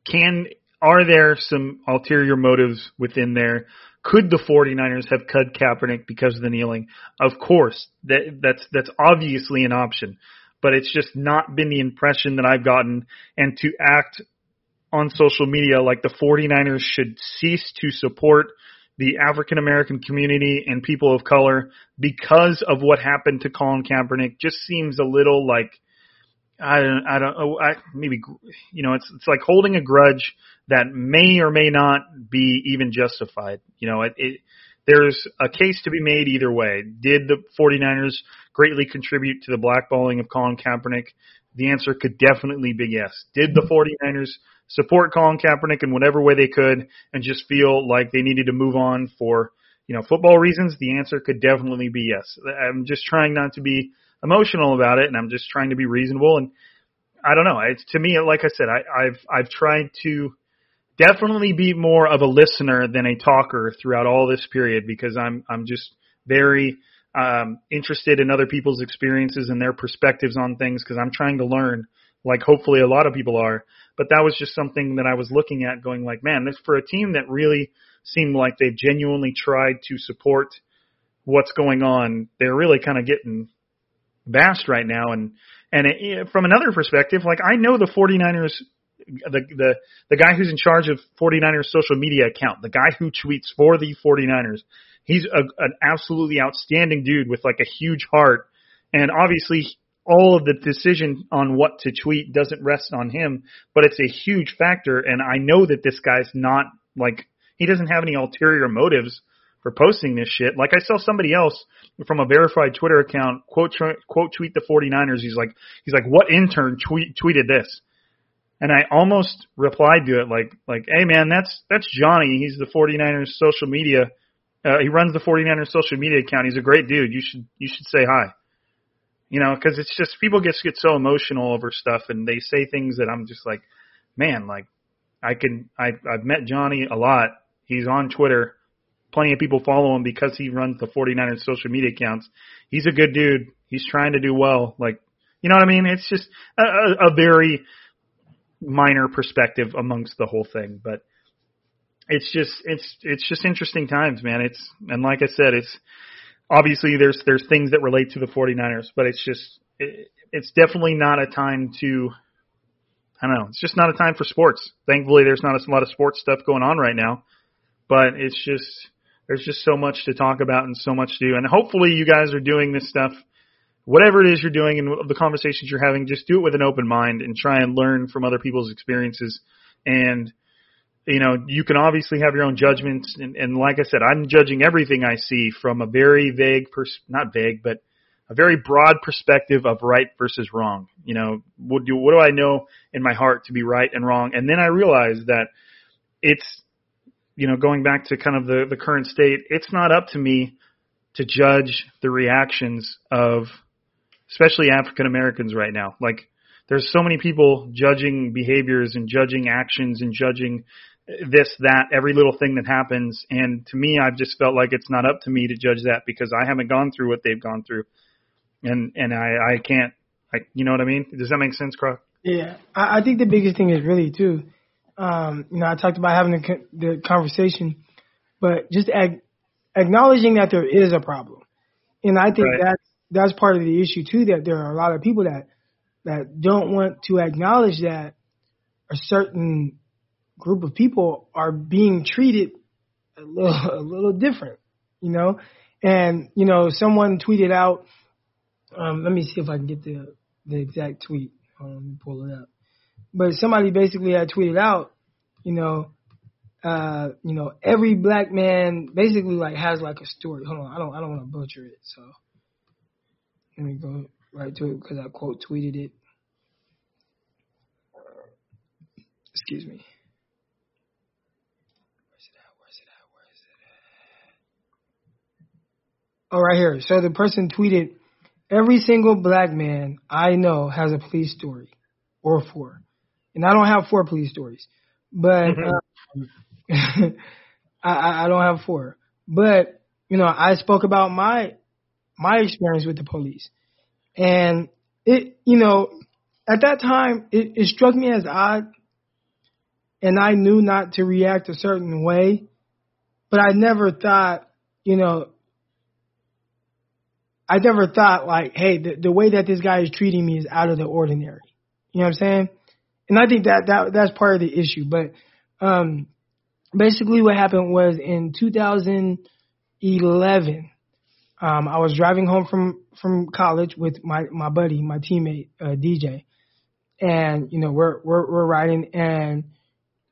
can are there some ulterior motives within there? Could the 49ers have cut Kaepernick because of the kneeling? Of course, that that's that's obviously an option, but it's just not been the impression that I've gotten. And to act on social media like the 49ers should cease to support the African American community and people of color because of what happened to Colin Kaepernick just seems a little like I don't, I don't, oh, I, maybe, you know, it's, it's like holding a grudge that may or may not be even justified. You know, it, it, there's a case to be made either way. Did the 49ers greatly contribute to the blackballing of Colin Kaepernick? The answer could definitely be yes. Did the 49ers support Colin Kaepernick in whatever way they could and just feel like they needed to move on for, you know, football reasons? The answer could definitely be yes. I'm just trying not to be emotional about it, and I'm just trying to be reasonable. And I don't know. It's to me, like I said, I, I've I've tried to definitely be more of a listener than a talker throughout all this period because I'm I'm just very um, interested in other people's experiences and their perspectives on things because I'm trying to learn, like hopefully a lot of people are. But that was just something that I was looking at, going like, man, this for a team that really seemed like they've genuinely tried to support what's going on. They're really kind of getting bashed right now. And and it, from another perspective, like I know the 49ers, the the the guy who's in charge of 49ers social media account, the guy who tweets for the 49ers, he's a, an absolutely outstanding dude with like a huge heart. And obviously, all of the decision on what to tweet doesn't rest on him, but it's a huge factor. And I know that this guy's not like he doesn't have any ulterior motives for posting this shit. Like I saw somebody else from a verified Twitter account quote quote tweet the 49ers. He's like he's like what intern tweet tweeted this? And I almost replied to it like like hey man that's that's Johnny. He's the 49ers social media uh, he runs the 49ers social media account. He's a great dude. You should you should say hi. You know, because it's just people get get so emotional over stuff and they say things that I'm just like, man, like I can I I've met Johnny a lot. He's on Twitter plenty of people follow him because he runs the 49ers social media accounts. He's a good dude. He's trying to do well. Like, you know what I mean? It's just a, a, a very minor perspective amongst the whole thing, but it's just it's it's just interesting times, man. It's and like I said, it's obviously there's there's things that relate to the 49ers, but it's just it, it's definitely not a time to I don't know. It's just not a time for sports. Thankfully, there's not a lot of sports stuff going on right now, but it's just there's just so much to talk about and so much to do. And hopefully you guys are doing this stuff, whatever it is you're doing and the conversations you're having, just do it with an open mind and try and learn from other people's experiences. And, you know, you can obviously have your own judgments. And, and like I said, I'm judging everything I see from a very vague, pers- not vague, but a very broad perspective of right versus wrong. You know, what do, what do I know in my heart to be right and wrong? And then I realize that it's you know, going back to kind of the, the current state, it's not up to me to judge the reactions of especially African Americans right now. Like there's so many people judging behaviors and judging actions and judging this, that, every little thing that happens. And to me, I've just felt like it's not up to me to judge that because I haven't gone through what they've gone through. And, and I, I can't, I, you know what I mean? Does that make sense, Croc? Yeah. I, I think the biggest thing is really too, um, you know, I talked about having the, the conversation, but just ag- acknowledging that there is a problem, and I think right. that's that's part of the issue too. That there are a lot of people that that don't want to acknowledge that a certain group of people are being treated a little a little different, you know. And you know, someone tweeted out. Um, let me see if I can get the the exact tweet. Um, let me pull it up. But somebody basically had tweeted out, you know, uh, you know, every black man basically like has like a story. Hold on, I don't I don't want to butcher it, so let me go right to it because I quote tweeted it. Excuse me. Oh, right here. So the person tweeted, "Every single black man I know has a police story, or four, and I don't have four police stories, but um, I, I don't have four. But you know, I spoke about my my experience with the police, and it, you know, at that time it, it struck me as odd and I knew not to react a certain way, but I never thought, you know, I never thought like, hey, the, the way that this guy is treating me is out of the ordinary. You know what I'm saying? And I think that that that's part of the issue. But um, basically, what happened was in 2011, um, I was driving home from from college with my my buddy, my teammate uh, DJ, and you know we're we're we're riding and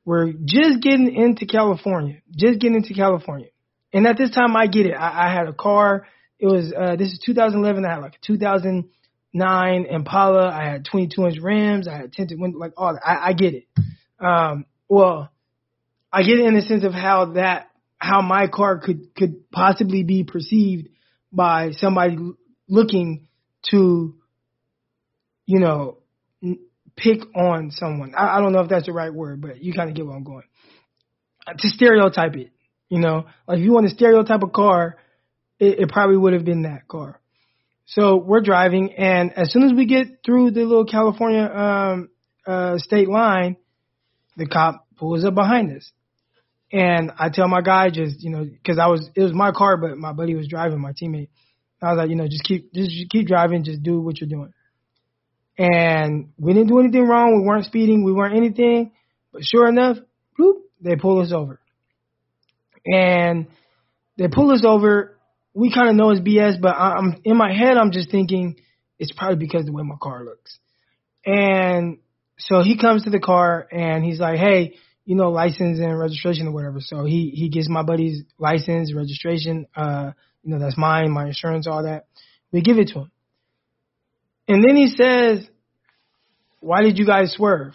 we're just getting into California, just getting into California. And at this time, I get it. I, I had a car. It was uh, this is 2011. I had like a 2009 Impala. I had 22 inch rims. I had tinted windows, like all that. I, I get it. Um, well, I get it in the sense of how that how my car could could possibly be perceived by somebody looking to, you know, pick on someone. I, I don't know if that's the right word, but you kind of get where I'm going. To stereotype it, you know, like if you want to stereotype a car, it, it probably would have been that car. So we're driving, and as soon as we get through the little California um, uh, state line, the cop pulls up behind us, and I tell my guy just you know because I was it was my car, but my buddy was driving, my teammate. I was like, you know, just keep just keep driving, just do what you're doing. And we didn't do anything wrong. We weren't speeding. We weren't anything. But sure enough, bloop, they pull us over. And they pull us over. We kind of know it's BS, but I'm in my head. I'm just thinking it's probably because of the way my car looks. And so he comes to the car and he's like, "Hey, you know, license and registration or whatever." So he he gives my buddy's license, registration. Uh, you know, that's mine, my insurance, all that. We give it to him. And then he says, Why did you guys swerve?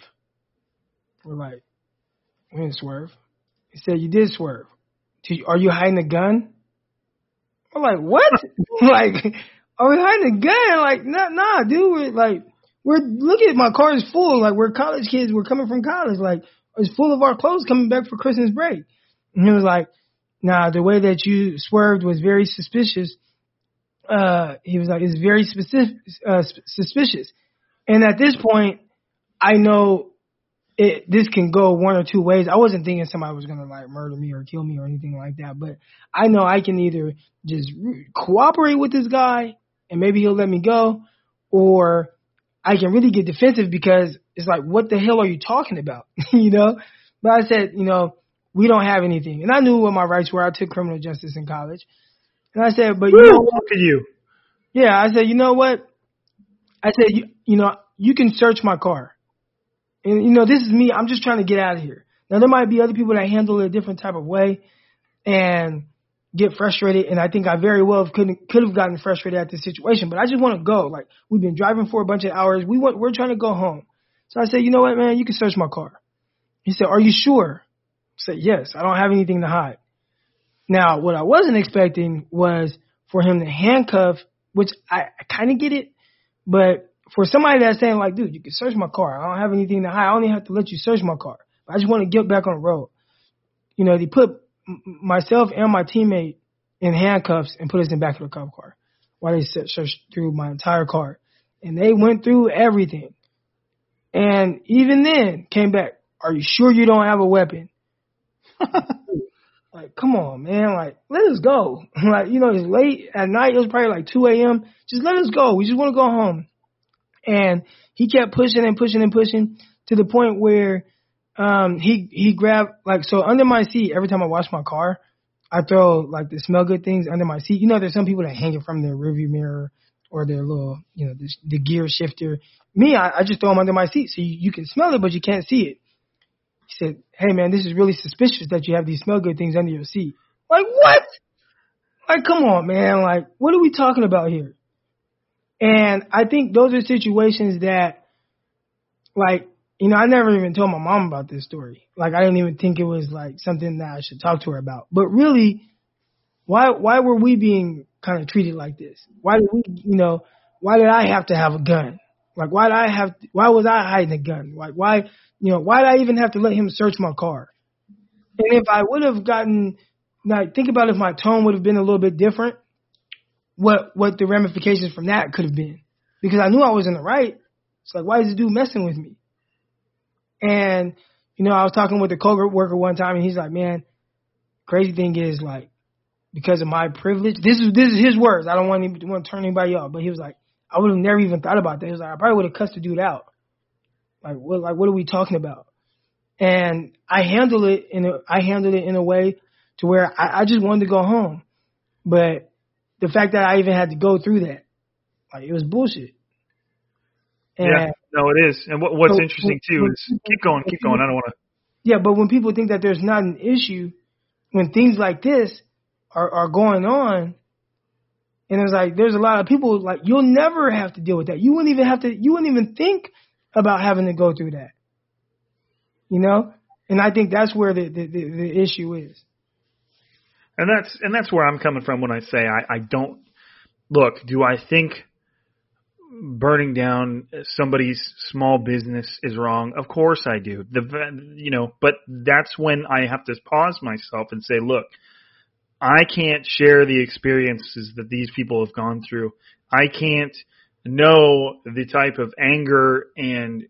We're like, We didn't swerve. He said, You did swerve. Are you hiding a gun? We're like, What? like, are we hiding a gun? Like, nah, nah, dude. We're like, we're looking at my car is full. Like, we're college kids. We're coming from college. Like, it's full of our clothes coming back for Christmas break. And he was like, Nah, the way that you swerved was very suspicious uh, he was like, it's very specific, uh, suspicious. And at this point, I know it, this can go one or two ways. I wasn't thinking somebody was gonna like murder me or kill me or anything like that, but I know I can either just cooperate with this guy and maybe he'll let me go, or I can really get defensive because it's like, what the hell are you talking about? you know? But I said, you know, we don't have anything, and I knew what my rights were. I took criminal justice in college. And I said, but you Woo, know what? you. Yeah, I said, you know what? I said, you, you know, you can search my car. And you know, this is me. I'm just trying to get out of here. Now there might be other people that handle it a different type of way and get frustrated. And I think I very well could could have gotten frustrated at this situation. But I just want to go. Like we've been driving for a bunch of hours. We want we're trying to go home. So I said, you know what, man? You can search my car. He said, are you sure? I said, yes. I don't have anything to hide. Now, what I wasn't expecting was for him to handcuff, which I, I kind of get it, but for somebody that's saying like, dude, you can search my car. I don't have anything to hide. I only have to let you search my car. I just want to get back on the road. You know, they put myself and my teammate in handcuffs and put us in back of the cop car while they searched through my entire car. And they went through everything. And even then came back, are you sure you don't have a weapon? Like, come on, man. Like, let us go. like, you know, it's late at night. It was probably like 2 a.m. Just let us go. We just want to go home. And he kept pushing and pushing and pushing to the point where, um, he, he grabbed, like, so under my seat, every time I wash my car, I throw like the smell good things under my seat. You know, there's some people that hang it from their rearview mirror or their little, you know, the, the gear shifter. Me, I, I just throw them under my seat so you, you can smell it, but you can't see it. He said, "Hey man, this is really suspicious that you have these smell good things under your seat." Like what? Like come on, man. Like what are we talking about here? And I think those are situations that, like, you know, I never even told my mom about this story. Like I didn't even think it was like something that I should talk to her about. But really, why why were we being kind of treated like this? Why did we, you know, why did I have to have a gun? Like why did I have why was I hiding a gun? Like why you know, why did I even have to let him search my car? And if I would have gotten like think about if my tone would have been a little bit different, what what the ramifications from that could have been. Because I knew I was in the right. It's like why is this dude messing with me? And, you know, I was talking with a co-worker one time and he's like, man, crazy thing is like, because of my privilege, this is, this is his words. I don't want, to want to turn anybody off, but he was like, I would have never even thought about that. He was like, I probably would have cussed the dude out. Like, what, like, what are we talking about? And I handled it in a, I handled it in a way to where I, I just wanted to go home. But the fact that I even had to go through that, like, it was bullshit. And yeah, no, it is. And what, what's so, interesting too is keep going, keep going. I don't want to. Yeah, but when people think that there's not an issue, when things like this are are going on, and it's like there's a lot of people like you'll never have to deal with that. You wouldn't even have to. You wouldn't even think about having to go through that. You know, and I think that's where the the, the, the issue is. And that's and that's where I'm coming from when I say I, I don't look. Do I think burning down somebody's small business is wrong. Of course I do. The you know, but that's when I have to pause myself and say, look, I can't share the experiences that these people have gone through. I can't know the type of anger and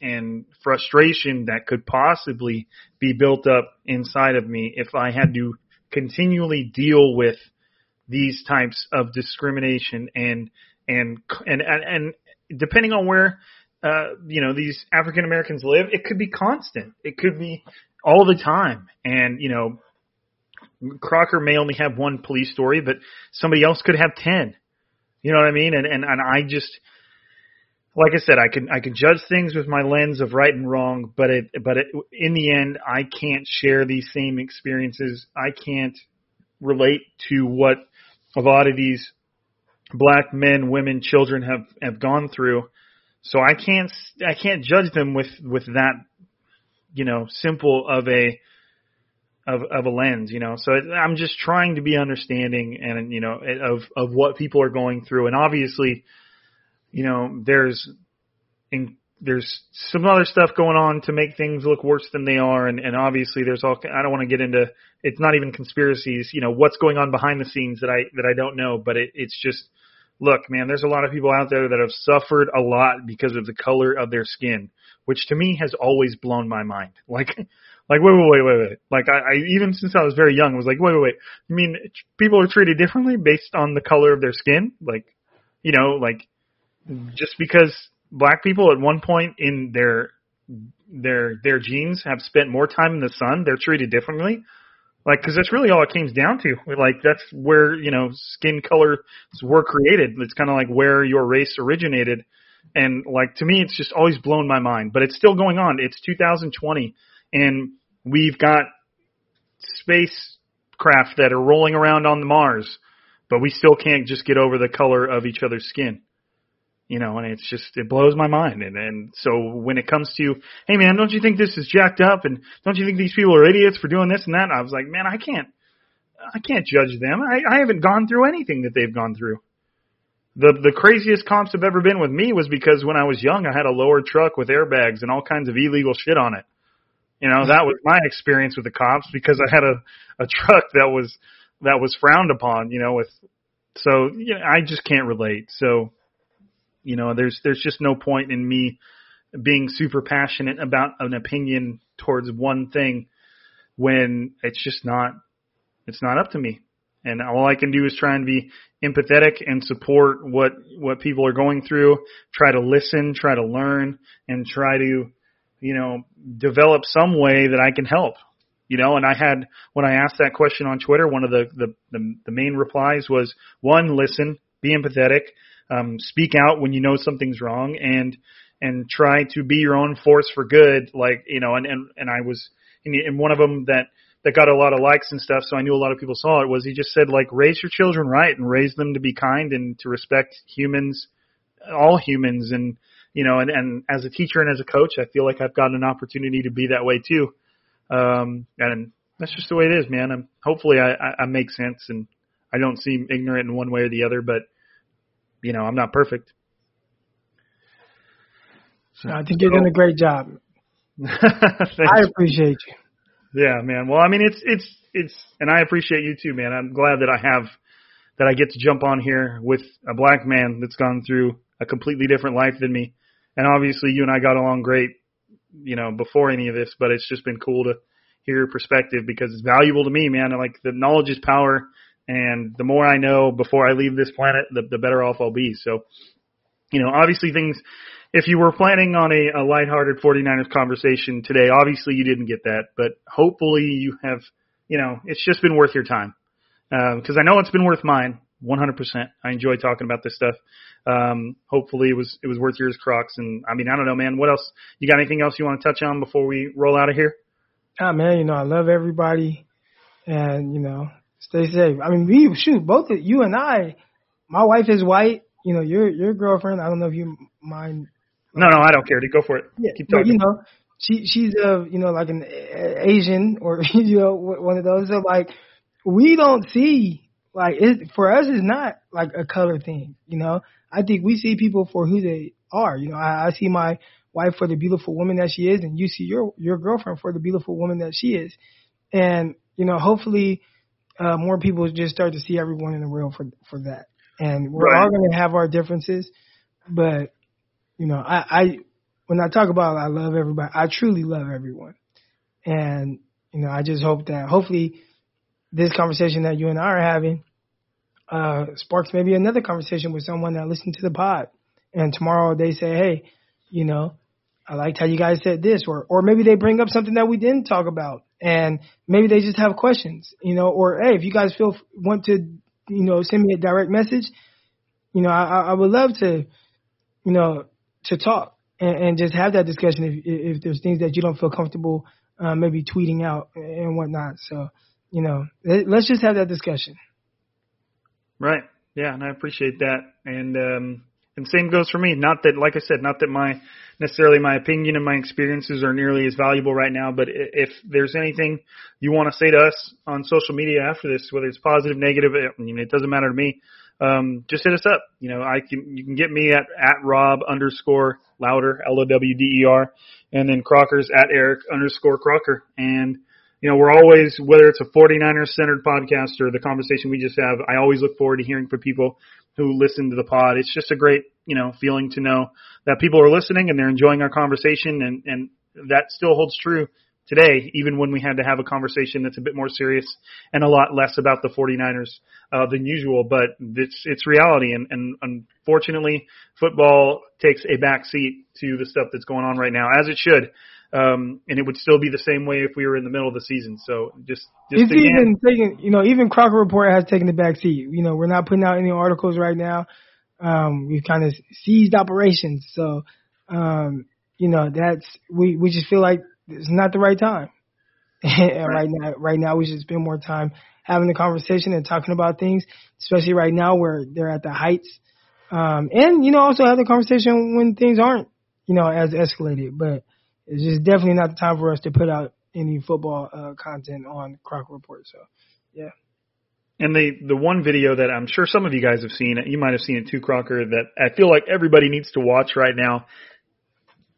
and frustration that could possibly be built up inside of me if I had to continually deal with these types of discrimination and and and and, and depending on where uh, you know these African Americans live, it could be constant. It could be all the time. And you know, Crocker may only have one police story, but somebody else could have ten. You know what I mean? And and and I just like I said, I can I can judge things with my lens of right and wrong, but it but it, in the end, I can't share these same experiences. I can't relate to what a lot of these black men, women, children have have gone through. So I can't I can't judge them with with that you know simple of a of of a lens, you know. So I'm just trying to be understanding and you know of of what people are going through, and obviously, you know, there's in, there's some other stuff going on to make things look worse than they are, and and obviously there's all I don't want to get into it's not even conspiracies, you know, what's going on behind the scenes that I that I don't know, but it, it's just look, man, there's a lot of people out there that have suffered a lot because of the color of their skin, which to me has always blown my mind. Like, like wait, wait, wait, wait, wait. Like I, I even since I was very young, I was like, wait, wait, wait. You mean people are treated differently based on the color of their skin? Like, you know, like just because black people at one point in their their their genes have spent more time in the sun, they're treated differently. Like, because that's really all it comes down to. Like, that's where you know skin colors were created. It's kind of like where your race originated, and like to me, it's just always blown my mind. But it's still going on. It's 2020, and we've got spacecraft that are rolling around on the Mars, but we still can't just get over the color of each other's skin you know, and it's just it blows my mind. And and so when it comes to, hey man, don't you think this is jacked up? And don't you think these people are idiots for doing this and that? I was like, man, I can't, I can't judge them. I, I haven't gone through anything that they've gone through. The the craziest comps have ever been with me was because when I was young, I had a lower truck with airbags and all kinds of illegal shit on it. You know, that was my experience with the cops because I had a a truck that was that was frowned upon. You know, with so you know, I just can't relate. So you know, there's there's just no point in me being super passionate about an opinion towards one thing when it's just not it's not up to me. And all I can do is try and be empathetic and support what what people are going through, try to listen, try to learn and try to, you know, develop some way that I can help. you know, and I had when I asked that question on Twitter, one of the the the, the main replies was one, listen, be empathetic, um, speak out when you know something's wrong, and and try to be your own force for good. Like you know, and and and I was and one of them that that got a lot of likes and stuff, so I knew a lot of people saw it. Was he just said like raise your children right and raise them to be kind and to respect humans, all humans, and you know, and and as a teacher and as a coach, I feel like I've gotten an opportunity to be that way too. Um, and that's just the way it is, man. I'm, hopefully I, I, I make sense and I don't seem ignorant in one way or the other, but you know, I'm not perfect. So, I think you're doing a great job. I appreciate you. Yeah, man. Well, I mean, it's it's it's, and I appreciate you too, man. I'm glad that I have that I get to jump on here with a black man that's gone through a completely different life than me. And obviously, you and I got along great, you know, before any of this. But it's just been cool to hear your perspective because it's valuable to me, man. And like the knowledge is power, and the more I know before I leave this planet, the, the better off I'll be. So, you know, obviously things if you were planning on a, a lighthearted 49ers conversation today, obviously you didn't get that, but hopefully you have, you know, it's just been worth your time. Because um, I know it's been worth mine, 100%. I enjoy talking about this stuff. Um, hopefully it was it was worth yours, Crocs. And I mean, I don't know, man. What else? You got anything else you want to touch on before we roll out of here? Ah, man. You know, I love everybody, and you know, stay safe. I mean, we shoot both of you and I. My wife is white. You know, your your girlfriend. I don't know if you mind no, no, I don't care. Go for it. Yeah, Keep talking. But, you know, she she's a you know like an Asian or you know one of those. So like we don't see like it for us it's not like a color thing. You know, I think we see people for who they are. You know, I, I see my wife for the beautiful woman that she is, and you see your your girlfriend for the beautiful woman that she is. And you know, hopefully, uh, more people just start to see everyone in the real for for that. And we're right. all going to have our differences, but you know, I, I when I talk about I love everybody, I truly love everyone. And, you know, I just hope that hopefully this conversation that you and I are having uh, sparks maybe another conversation with someone that listened to the pod. And tomorrow they say, hey, you know, I liked how you guys said this, or or maybe they bring up something that we didn't talk about, and maybe they just have questions, you know, or hey, if you guys feel want to, you know, send me a direct message, you know, I, I would love to, you know, to talk and, and just have that discussion if if there's things that you don't feel comfortable uh, maybe tweeting out and whatnot. So you know, let's just have that discussion. Right. Yeah, and I appreciate that. And um, and same goes for me. Not that, like I said, not that my necessarily my opinion and my experiences are nearly as valuable right now. But if there's anything you want to say to us on social media after this, whether it's positive, negative, mean, it doesn't matter to me um, just hit us up. You know, I can you can get me at at Rob underscore Lowder L O W D E R, and then Crocker's at Eric underscore Crocker. And you know, we're always whether it's a 49ers centered podcast or the conversation we just have. I always look forward to hearing from people who listen to the pod. It's just a great you know feeling to know that people are listening and they're enjoying our conversation, and and that still holds true today, even when we had to have a conversation that's a bit more serious and a lot less about the 49ers uh, than usual. But it's it's reality, and, and unfortunately, football takes a back seat to the stuff that's going on right now, as it should. Um, and it would still be the same way if we were in the middle of the season. So just, just it's again, even taking, you know, even Crocker Report has taken the back seat. You know, we're not putting out any articles right now. Um, we've kind of seized operations. So, um, you know, that's, we, we just feel like it's not the right time. and right. right now, right now, we should spend more time having the conversation and talking about things, especially right now where they're at the heights. Um, and you know, also have the conversation when things aren't, you know, as escalated. But it's just definitely not the time for us to put out any football uh, content on Crocker Report. So, yeah. And the the one video that I'm sure some of you guys have seen, you might have seen it too, Crocker, that I feel like everybody needs to watch right now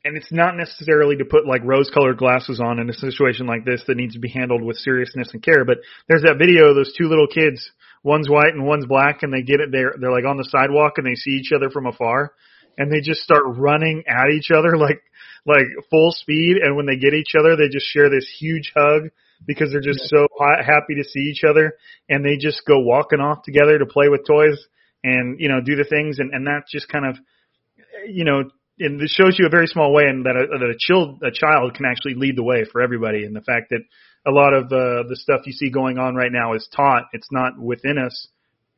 and it's not necessarily to put like rose colored glasses on in a situation like this that needs to be handled with seriousness and care. But there's that video of those two little kids, one's white and one's black, and they get it there. They're like on the sidewalk and they see each other from afar, and they just start running at each other like like full speed. And when they get each other, they just share this huge hug because they're just so happy to see each other, and they just go walking off together to play with toys and you know do the things, and and that just kind of you know and this shows you a very small way, and that a, that a child a child can actually lead the way for everybody. And the fact that a lot of uh, the stuff you see going on right now is taught. It's not within us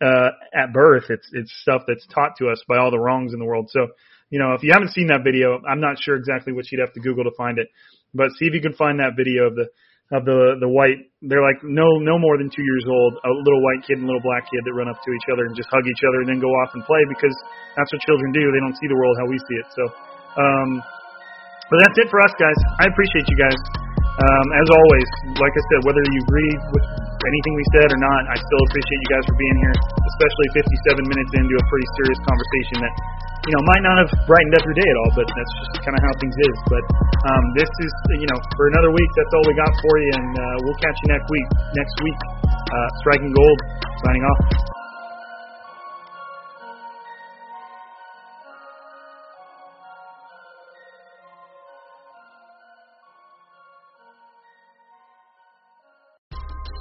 uh, at birth. It's it's stuff that's taught to us by all the wrongs in the world. So, you know, if you haven't seen that video, I'm not sure exactly what you'd have to Google to find it, but see if you can find that video of the of the the white. They're like no no more than two years old, a little white kid and little black kid that run up to each other and just hug each other and then go off and play because that's what children do. They don't see the world how we see it. So, um, but that's it for us, guys. I appreciate you guys. Um, as always, like I said, whether you agree with anything we said or not, I still appreciate you guys for being here, especially 57 minutes into a pretty serious conversation that you know, might not have brightened up your day at all, but that's just kind of how things is. But um, this is, you know, for another week, that's all we got for you, and uh, we'll catch you next week. Next week, uh, striking gold, signing off.